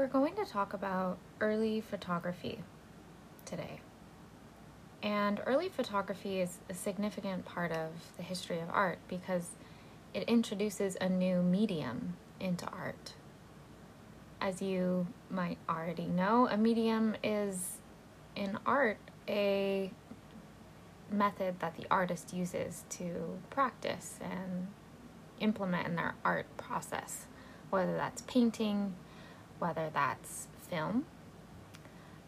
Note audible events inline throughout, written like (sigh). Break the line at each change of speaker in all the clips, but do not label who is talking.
We're going to talk about early photography today. And early photography is a significant part of the history of art because it introduces a new medium into art. As you might already know, a medium is in art a method that the artist uses to practice and implement in their art process, whether that's painting, whether that's film,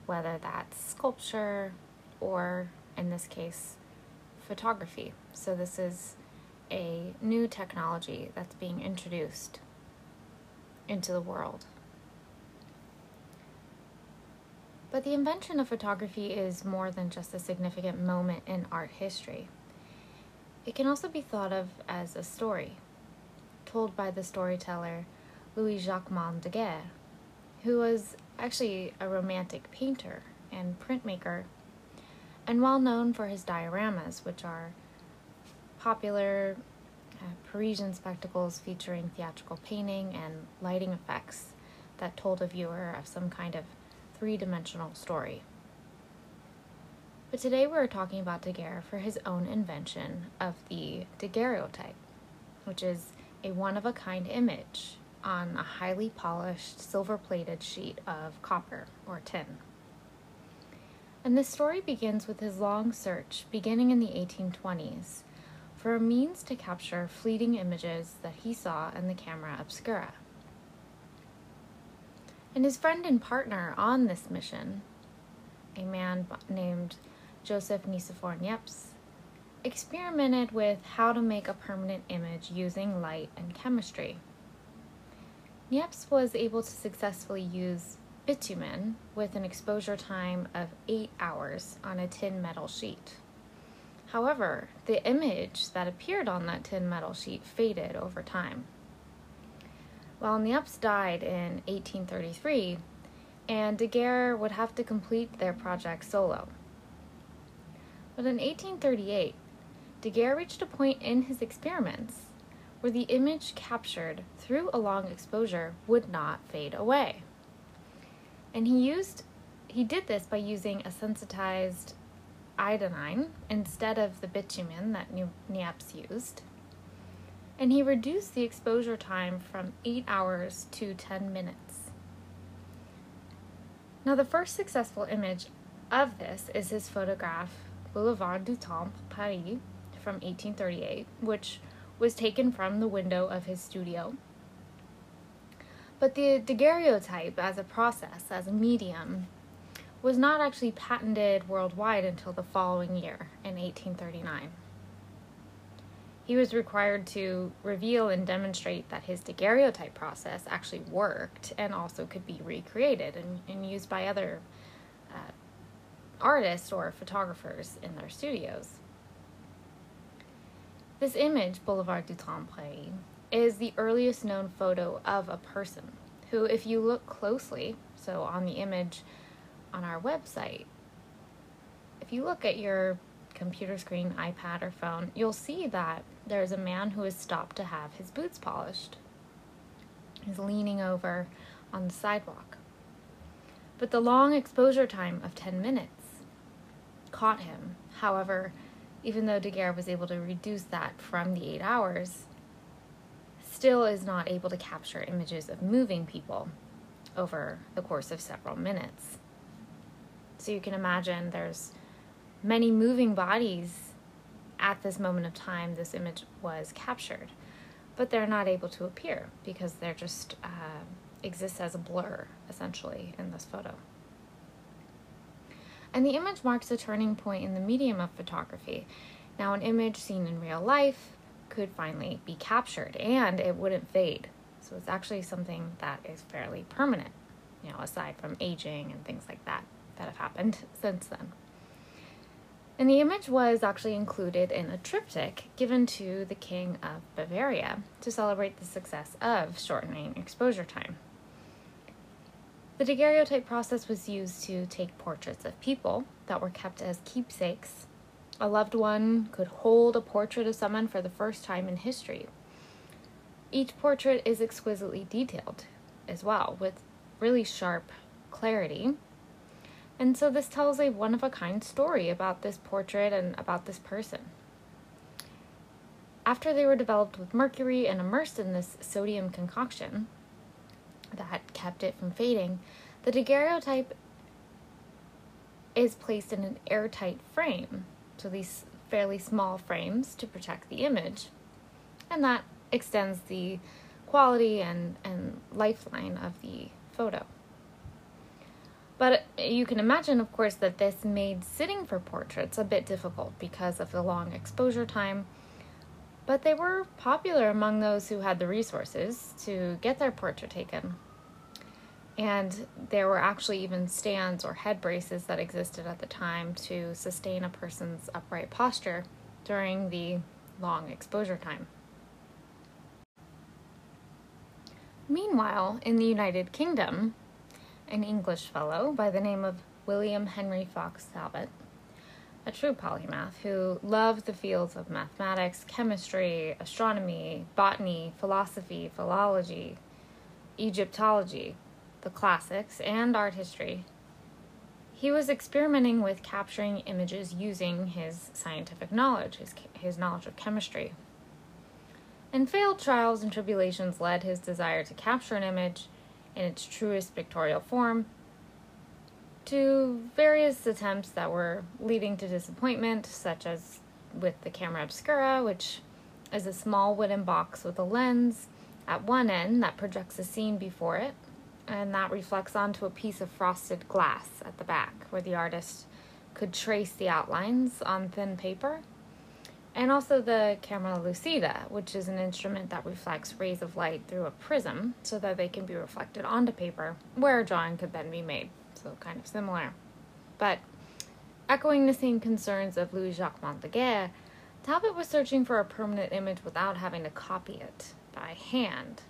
whether that's sculpture, or in this case, photography. So, this is a new technology that's being introduced into the world. But the invention of photography is more than just a significant moment in art history. It can also be thought of as a story, told by the storyteller Louis Jacques Mandé Daguerre, who was actually a romantic painter and printmaker, and well known for his dioramas, which are popular uh, Parisian spectacles featuring theatrical painting and lighting effects that told a viewer of some kind of three dimensional story. But today we're talking about Daguerre for his own invention of the daguerreotype, which is a one of a kind image on a highly polished silver plated sheet of copper or tin. And this story begins with his long search, beginning in the 1820s, for a means to capture fleeting images that he saw in the camera obscura. And his friend and partner on this mission, a man named Joseph Nicephore Niepce, experimented with how to make a permanent image using light and chemistry. Niepce was able to successfully use bitumen with an exposure time of 8 hours on a tin metal sheet. However, the image that appeared on that tin metal sheet faded over time. While Niepce died in 1833, and Daguerre would have to complete their project solo. But in 1838, Daguerre reached a point in his experiments where the image captured through a long exposure would not fade away. And he used he did this by using a sensitized iodine instead of the bitumen that Niepce used and he reduced the exposure time from 8 hours to 10 minutes. Now, the first successful image of this is his photograph, Boulevard du Temple, Paris, from 1838, which was taken from the window of his studio. But the daguerreotype as a process, as a medium, was not actually patented worldwide until the following year in 1839 he was required to reveal and demonstrate that his daguerreotype process actually worked and also could be recreated and, and used by other uh, artists or photographers in their studios. This image, Boulevard du Temple, is the earliest known photo of a person who, if you look closely, so on the image on our website, if you look at your computer screen, iPad, or phone, you'll see that there is a man who has stopped to have his boots polished. He's leaning over on the sidewalk. But the long exposure time of 10 minutes caught him. However, even though Daguerre was able to reduce that from the eight hours, still is not able to capture images of moving people over the course of several minutes. So you can imagine there's many moving bodies at this moment of time this image was captured. But they're not able to appear because they're just uh, exist as a blur, essentially, in this photo. And the image marks a turning point in the medium of photography. Now, an image seen in real life could finally be captured and it wouldn't fade. So it's actually something that is fairly permanent, you know, aside from aging and things like that that have happened since then. And the image was actually included in a triptych given to the King of Bavaria to celebrate the success of shortening exposure time. The daguerreotype process was used to take portraits of people that were kept as keepsakes. A loved one could hold a portrait of someone for the first time in history. Each portrait is exquisitely detailed as well, with really sharp clarity. And so this tells a one of a kind story about this portrait and about this person. After they were developed with mercury and immersed in this sodium concoction that kept it from fading, the daguerreotype is placed in an airtight frame. So these fairly small frames to protect the image. And that extends the quality and, and lifeline of the photo. But you can imagine, of course, that this made sitting for portraits a bit difficult because of the long exposure time. But they were popular among those who had the resources to get their portrait taken. And there were actually even stands or head braces that existed at the time to sustain a person's upright posture during the long exposure time. Meanwhile, in the United Kingdom, an English fellow by the name of William Henry Fox Talbot, a true polymath who loved the fields of mathematics, chemistry, astronomy, botany, philosophy, philology, Egyptology, the classics, and art history. He was experimenting with capturing images using his scientific knowledge, his, his knowledge of chemistry. And failed trials and tribulations led his desire to capture an image in its truest pictorial form to various attempts that were leading to disappointment, such as with the camera obscura, which is a small wooden box with a lens at one end that projects a scene before it, and that reflects onto a piece of frosted glass at the back, where the artist could trace the outlines on thin paper and also the camera lucida, which is an instrument that reflects rays of light through a prism so that they can be reflected onto paper where a drawing could then be made. So, kind of similar. But echoing the same concerns of Louis Jacques Mandé Daguerre, Talbot was searching for a permanent image without having to copy it by hand.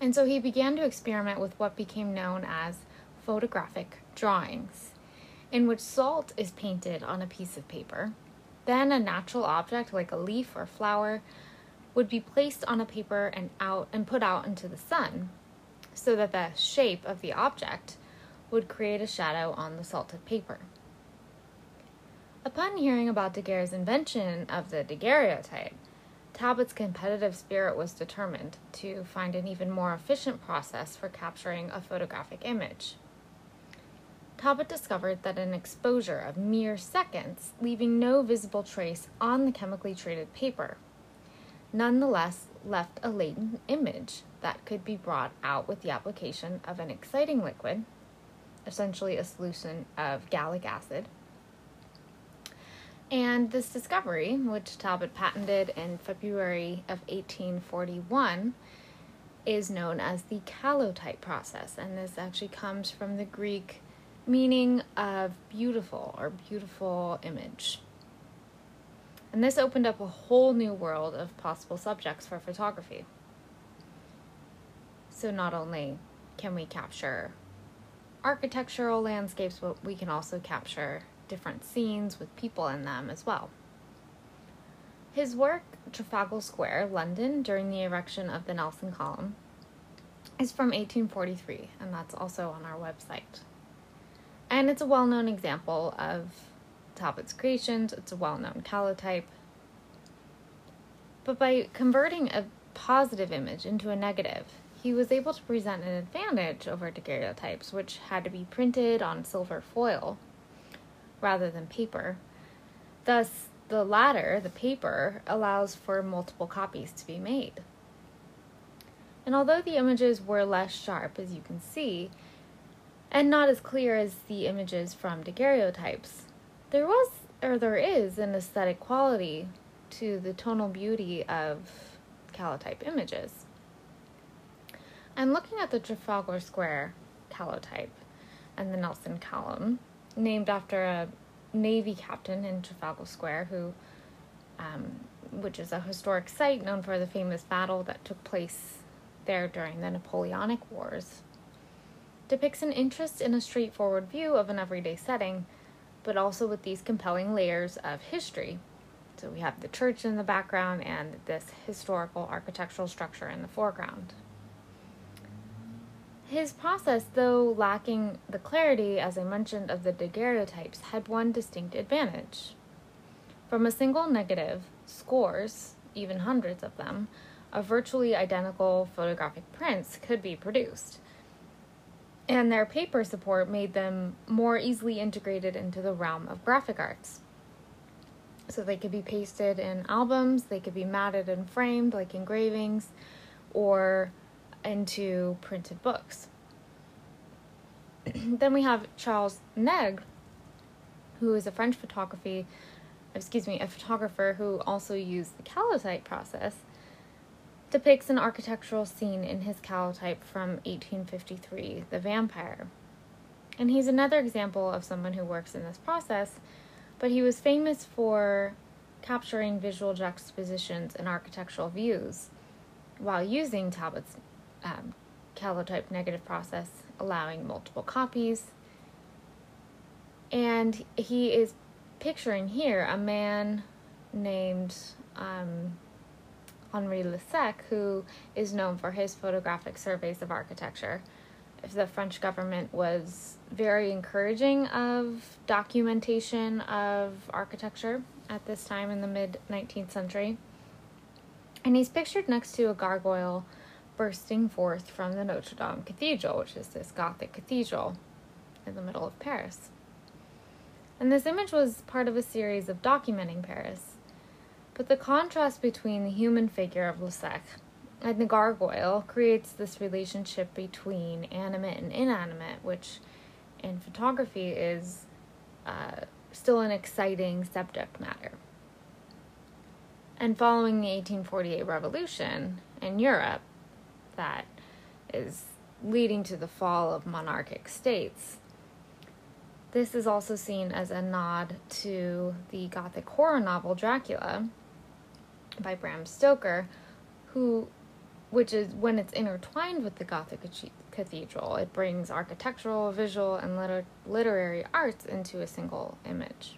And so he began to experiment with what became known as photographic drawings, in which salt is painted on a piece of paper then a natural object like a leaf or flower would be placed on a paper and out and put out into the sun so that the shape of the object would create a shadow on the salted paper. Upon hearing about Daguerre's invention of the daguerreotype, Talbot's competitive spirit was determined to find an even more efficient process for capturing a photographic image. Talbot discovered that an exposure of mere seconds, leaving no visible trace on the chemically treated paper, nonetheless left a latent image that could be brought out with the application of an exciting liquid, essentially a solution of gallic acid. And this discovery, which Talbot patented in February of 1841, is known as the calotype process. And this actually comes from the Greek meaning of beautiful or beautiful image. And this opened up a whole new world of possible subjects for photography. So, not only can we capture architectural landscapes, but we can also capture different scenes with people in them as well. His work, Trafalgar Square, London, during the erection of the Nelson Column, is from 1843, and that's also on our website. And it's a well known example of Talbot's creations, it's a well known calotype. But by converting a positive image into a negative, he was able to present an advantage over daguerreotypes, which had to be printed on silver foil rather than paper. Thus, the latter, the paper, allows for multiple copies to be made. And although the images were less sharp, as you can see, and not as clear as the images from daguerreotypes. There was, or there is, an aesthetic quality to the tonal beauty of calotype images. I'm looking at the Trafalgar Square calotype and the Nelson column, named after a Navy captain in Trafalgar Square who, um, which is a historic site known for the famous battle that took place there during the Napoleonic Wars depicts an interest in a straightforward view of an everyday setting, but also with these compelling layers of history. So we have the church in the background and this historical architectural structure in the foreground. His process, though lacking the clarity, as I mentioned, of the daguerreotypes, had one distinct advantage. From a single negative, scores, even hundreds of them, of virtually identical photographic prints could be produced. And their paper support made them more easily integrated into the realm of graphic arts. So they could be pasted in albums, they could be matted and framed like engravings, or into printed books. (clears throat) then we have Charles Negre, who is a French photography, excuse me, a photographer who also used the calotype process, depicts an architectural scene in his calotype from 1853, The Vampire. And he's another example of someone who works in this process, but he was famous for capturing visual juxtapositions and architectural views while using Talbot's um, calotype negative process, allowing multiple copies. And he is picturing here a man named um, Henri Le Secq, who is known for his photographic surveys of architecture. If the French government was very encouraging of documentation of architecture at this time in the mid 19th century. And he's pictured next to a gargoyle bursting forth from the Notre Dame Cathedral, which is this Gothic cathedral in the middle of Paris. And this image was part of a series of documenting Paris. But the contrast between the human figure of Le Secq and the gargoyle creates this relationship between animate and inanimate, which in photography is uh, still an exciting subject matter. And following the 1848 revolution in Europe, that is leading to the fall of monarchic states, this is also seen as a nod to the Gothic horror novel Dracula by Bram Stoker, who, which is when it's intertwined with the Gothic cathedral, it brings architectural, visual, and liter- literary arts into a single image.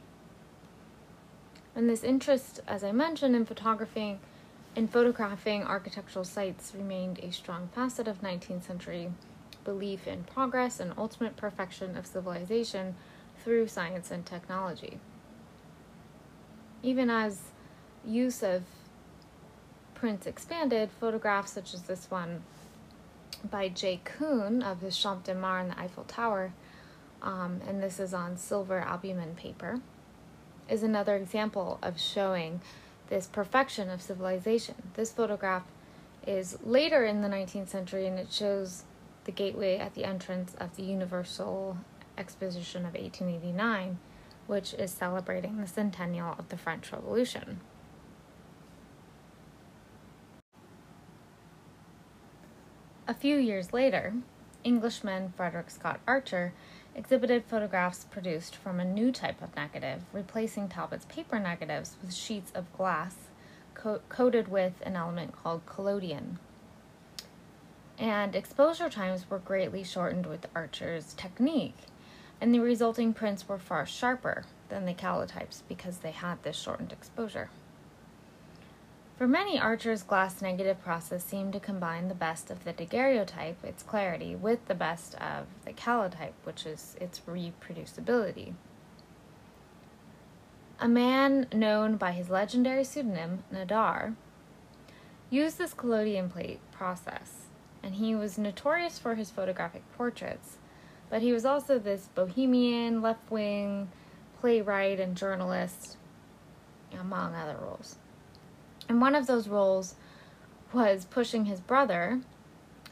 And this interest, as I mentioned, in photographing in photographing architectural sites remained a strong facet of 19th century belief in progress and ultimate perfection of civilization through science and technology. Even as use of prints expanded, photographs such as this one by J. Kuhn of the Champ de Mars and the Eiffel Tower, um, and this is on silver albumen paper, is another example of showing this perfection of civilization. This photograph is later in the 19th century and it shows the gateway at the entrance of the Universal Exposition of 1889, which is celebrating the centennial of the French Revolution. A few years later, Englishman Frederick Scott Archer exhibited photographs produced from a new type of negative, replacing Talbot's paper negatives with sheets of glass co- coated with an element called collodion. And exposure times were greatly shortened with Archer's technique, and the resulting prints were far sharper than the calotypes because they had this shortened exposure. For many Archer's, glass negative process seemed to combine the best of the daguerreotype, its clarity, with the best of the calotype, which is its reproducibility. A man known by his legendary pseudonym, Nadar, used this collodion plate process, and he was notorious for his photographic portraits, but he was also this bohemian, left wing playwright and journalist, among other roles. And one of those roles was pushing his brother,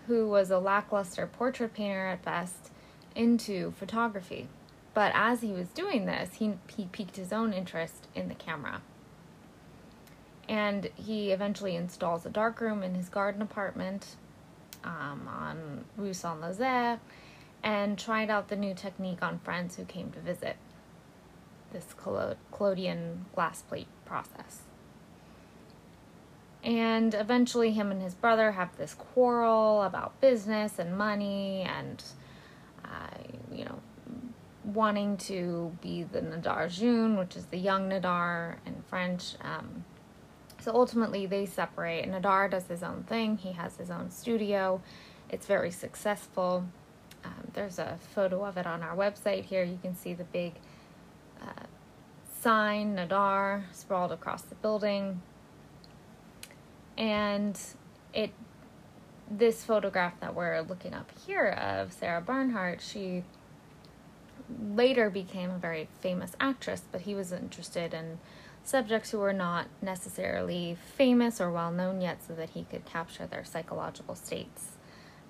who was a lackluster portrait painter at best, into photography. But as he was doing this, he, he piqued his own interest in the camera. And he eventually installs a darkroom in his garden apartment um, on Rue Saint Lazare and tried out the new technique on friends who came to visit this collodion glass plate process. And eventually, him and his brother have this quarrel about business and money and, uh, you know, wanting to be the Nadar Jeune, which is the young Nadar in French. Um, so ultimately, they separate. Nadar does his own thing, he has his own studio, It's very successful. Um, there's a photo of it on our website here. You can see the big uh, sign, Nadar, sprawled across the building. And it this photograph that we're looking up here of Sarah Bernhardt, she later became a very famous actress, but he was interested in subjects who were not necessarily famous or well known yet so that he could capture their psychological states.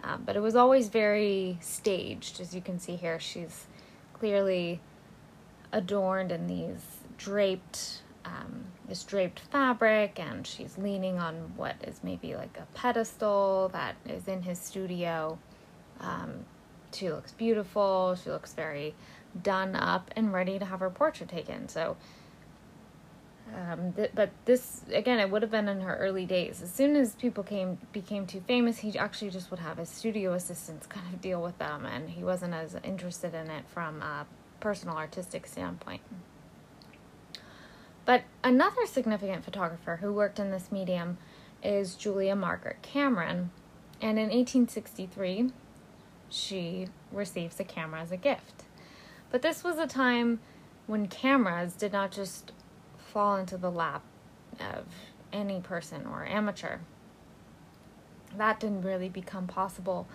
Um, but it was always very staged. As you can see here, she's clearly adorned in these draped, um, this draped fabric, and she's leaning on what is maybe like a pedestal that is in his studio. Um, she looks beautiful. She looks very done up and ready to have her portrait taken. So, um, th- but this again, it would have been in her early days. As soon as people came became too famous, he actually just would have his studio assistants (laughs) kind of deal with them, and he wasn't as interested in it from a personal artistic standpoint. But another significant photographer who worked in this medium is Julia Margaret Cameron, and in 1863, she receives a camera as a gift. But this was a time when cameras did not just fall into the lap of any person or amateur. That didn't really become possible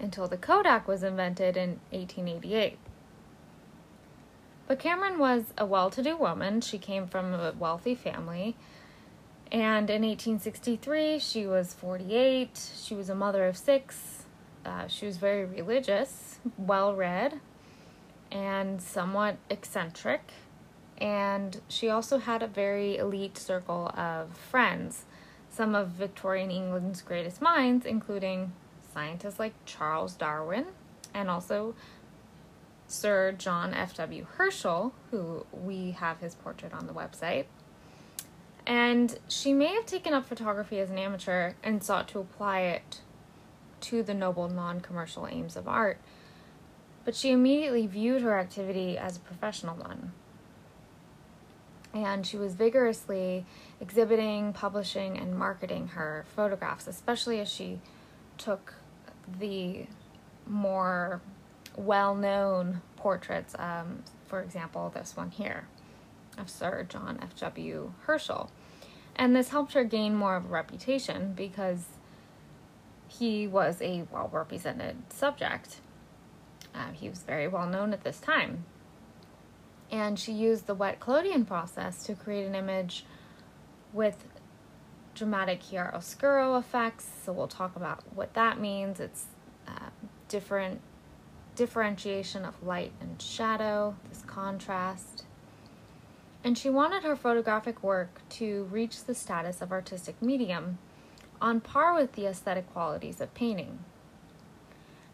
until the Kodak was invented in 1888. But Cameron was a well to do woman. She came from a wealthy family. And in 1863, she was 48. She was a mother of six. Uh, she was very religious, well read, and somewhat eccentric. And she also had a very elite circle of friends, some of Victorian England's greatest minds, including scientists like Charles Darwin and also Sir John F.W. Herschel, who we have his portrait on the website. And she may have taken up photography as an amateur and sought to apply it to the noble non commercial aims of art but she immediately viewed her activity as a professional one. And she was vigorously exhibiting, publishing, and marketing her photographs, especially as she took the more well known portraits, um, for example, this one here of Sir John F.W. Herschel. And this helped her gain more of a reputation because he was a well represented subject uh, he was very well known at this time. And she used the wet collodion process to create an image with dramatic chiaroscuro effects. So we'll talk about what that means. It's uh, different differentiation of light and shadow, this contrast. And she wanted her photographic work to reach the status of artistic medium on par with the aesthetic qualities of painting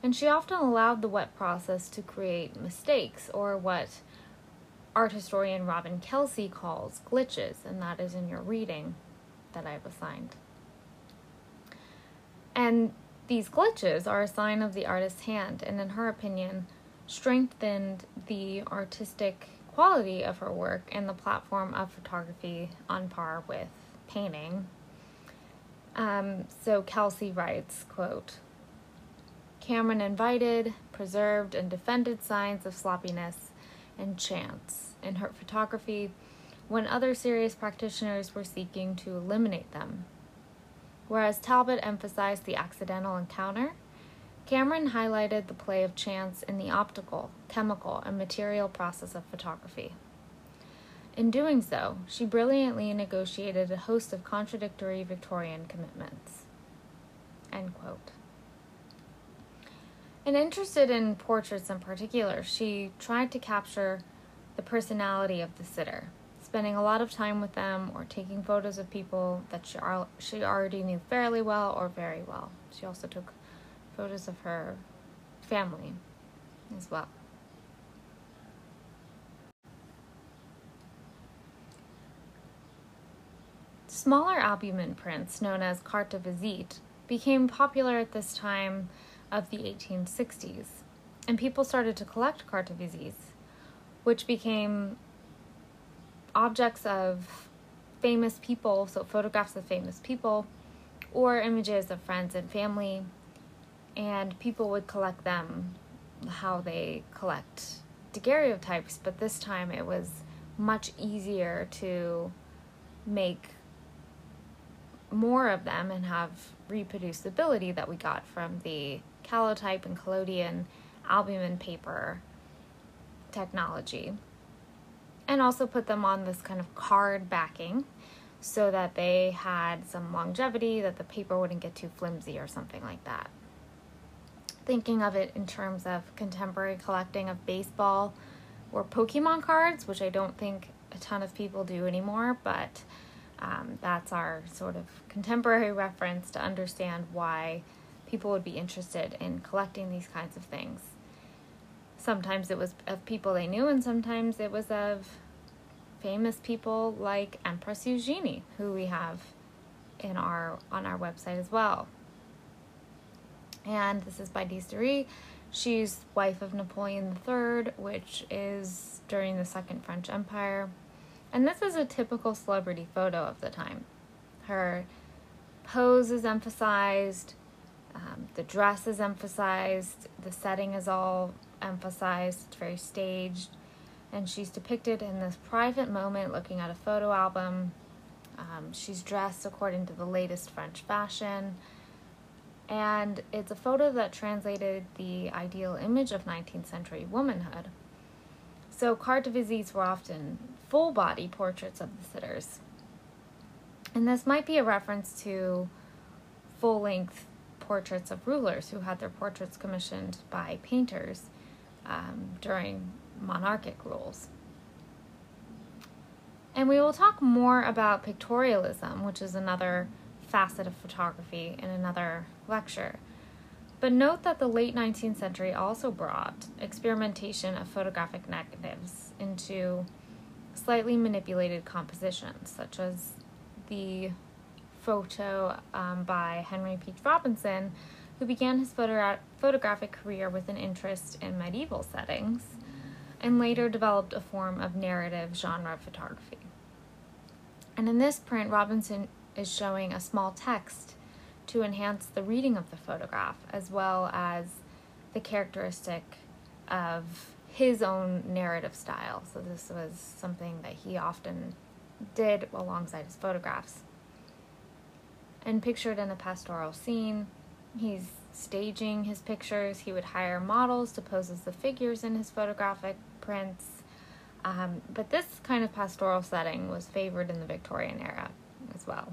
and she often allowed the wet process to create mistakes or what art historian Robin Kelsey calls glitches, and that is in your reading that I've assigned. And these glitches are a sign of the artist's hand, and in her opinion, strengthened the artistic quality of her work and the platform of photography on par with painting. Um, so Kelsey writes, quote, Cameron invited, preserved, and defended signs of sloppiness and chance in her photography when other serious practitioners were seeking to eliminate them. Whereas Talbot emphasized the accidental encounter, Cameron highlighted the play of chance in the optical, chemical, and material process of photography. In doing so, she brilliantly negotiated a host of contradictory Victorian commitments. And interested in portraits in particular, she tried to capture the personality of the sitter, spending a lot of time with them or taking photos of people that she, she already knew fairly well or very well. She also took photos of her family as well. Smaller albumen prints, known as carte de visite, became popular at this time of the 1860s, and people started to collect carte de visites, which became objects of famous people, so photographs of famous people, or images of friends and family. and people would collect them how they collect daguerreotypes, but this time it was much easier to make more of them and have reproducibility that we got from the calotype and collodion albumen paper technology. And also put them on this kind of card backing so that they had some longevity, that the paper wouldn't get too flimsy or something like that. Thinking of it in terms of contemporary collecting of baseball or Pokemon cards, which I don't think a ton of people do anymore, but um, that's our sort of contemporary (laughs) reference to understand why people would be interested in collecting these kinds of things. Sometimes it was of people they knew, and sometimes it was of famous people like Empress Eugenie, who we have in our on our website as well. And this is by Dee She's wife of Napoleon III, which is during the Second French Empire. And this is a typical celebrity photo of the time. Her pose is emphasized, um, the dress is emphasized, the setting is all emphasized, it's very staged and she's depicted in this private moment looking at a photo album. Um, she's dressed according to the latest French fashion, and it's a photo that translated the ideal image of 19th century womanhood. So, carte de visites were often full body portraits of the sitters. And this might be a reference to full length portraits of rulers who had their portraits commissioned by painters um, during monarchic rules. And we will talk more about pictorialism, which is another facet of photography, in another lecture. But note that the late 19th century also brought experimentation of photographic negatives into slightly manipulated compositions, such as the photo um, by Henry Peach Robinson, who began his photogra- photographic career with an interest in medieval settings and later developed a form of narrative genre photography. And in this print, Robinson is showing a small text to enhance the reading of the photograph as well as the characteristic of his own narrative style. So, this was something that he often did alongside his photographs. And pictured in a pastoral scene, he's staging his pictures. He would hire models to pose as the figures in his photographic prints. Um, but this kind of pastoral setting was favored in the Victorian era as well.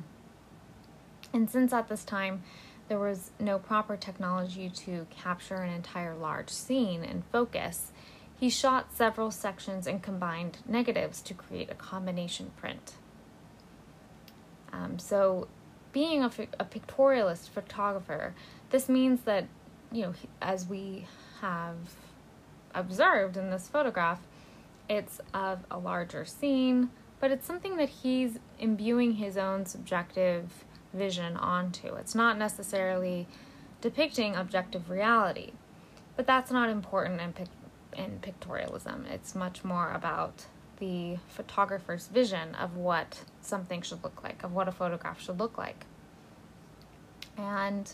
And since at this time there was no proper technology to capture an entire large scene in focus, he shot several sections and combined negatives to create a combination print. Um, so, being a, a pictorialist photographer, this means that, you know, as we have observed in this photograph, it's of a larger scene, but it's something that he's imbuing his own subjective vision onto. It's not necessarily depicting objective reality, but that's not important in, pic- in pictorialism. It's much more about the photographer's vision of what something should look like, of what a photograph should look like. And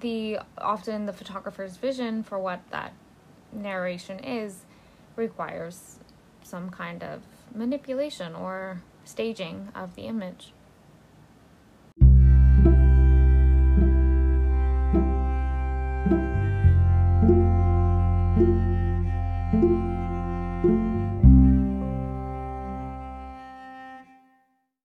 the often the photographer's vision for what that narration is requires some kind of manipulation or staging of the image.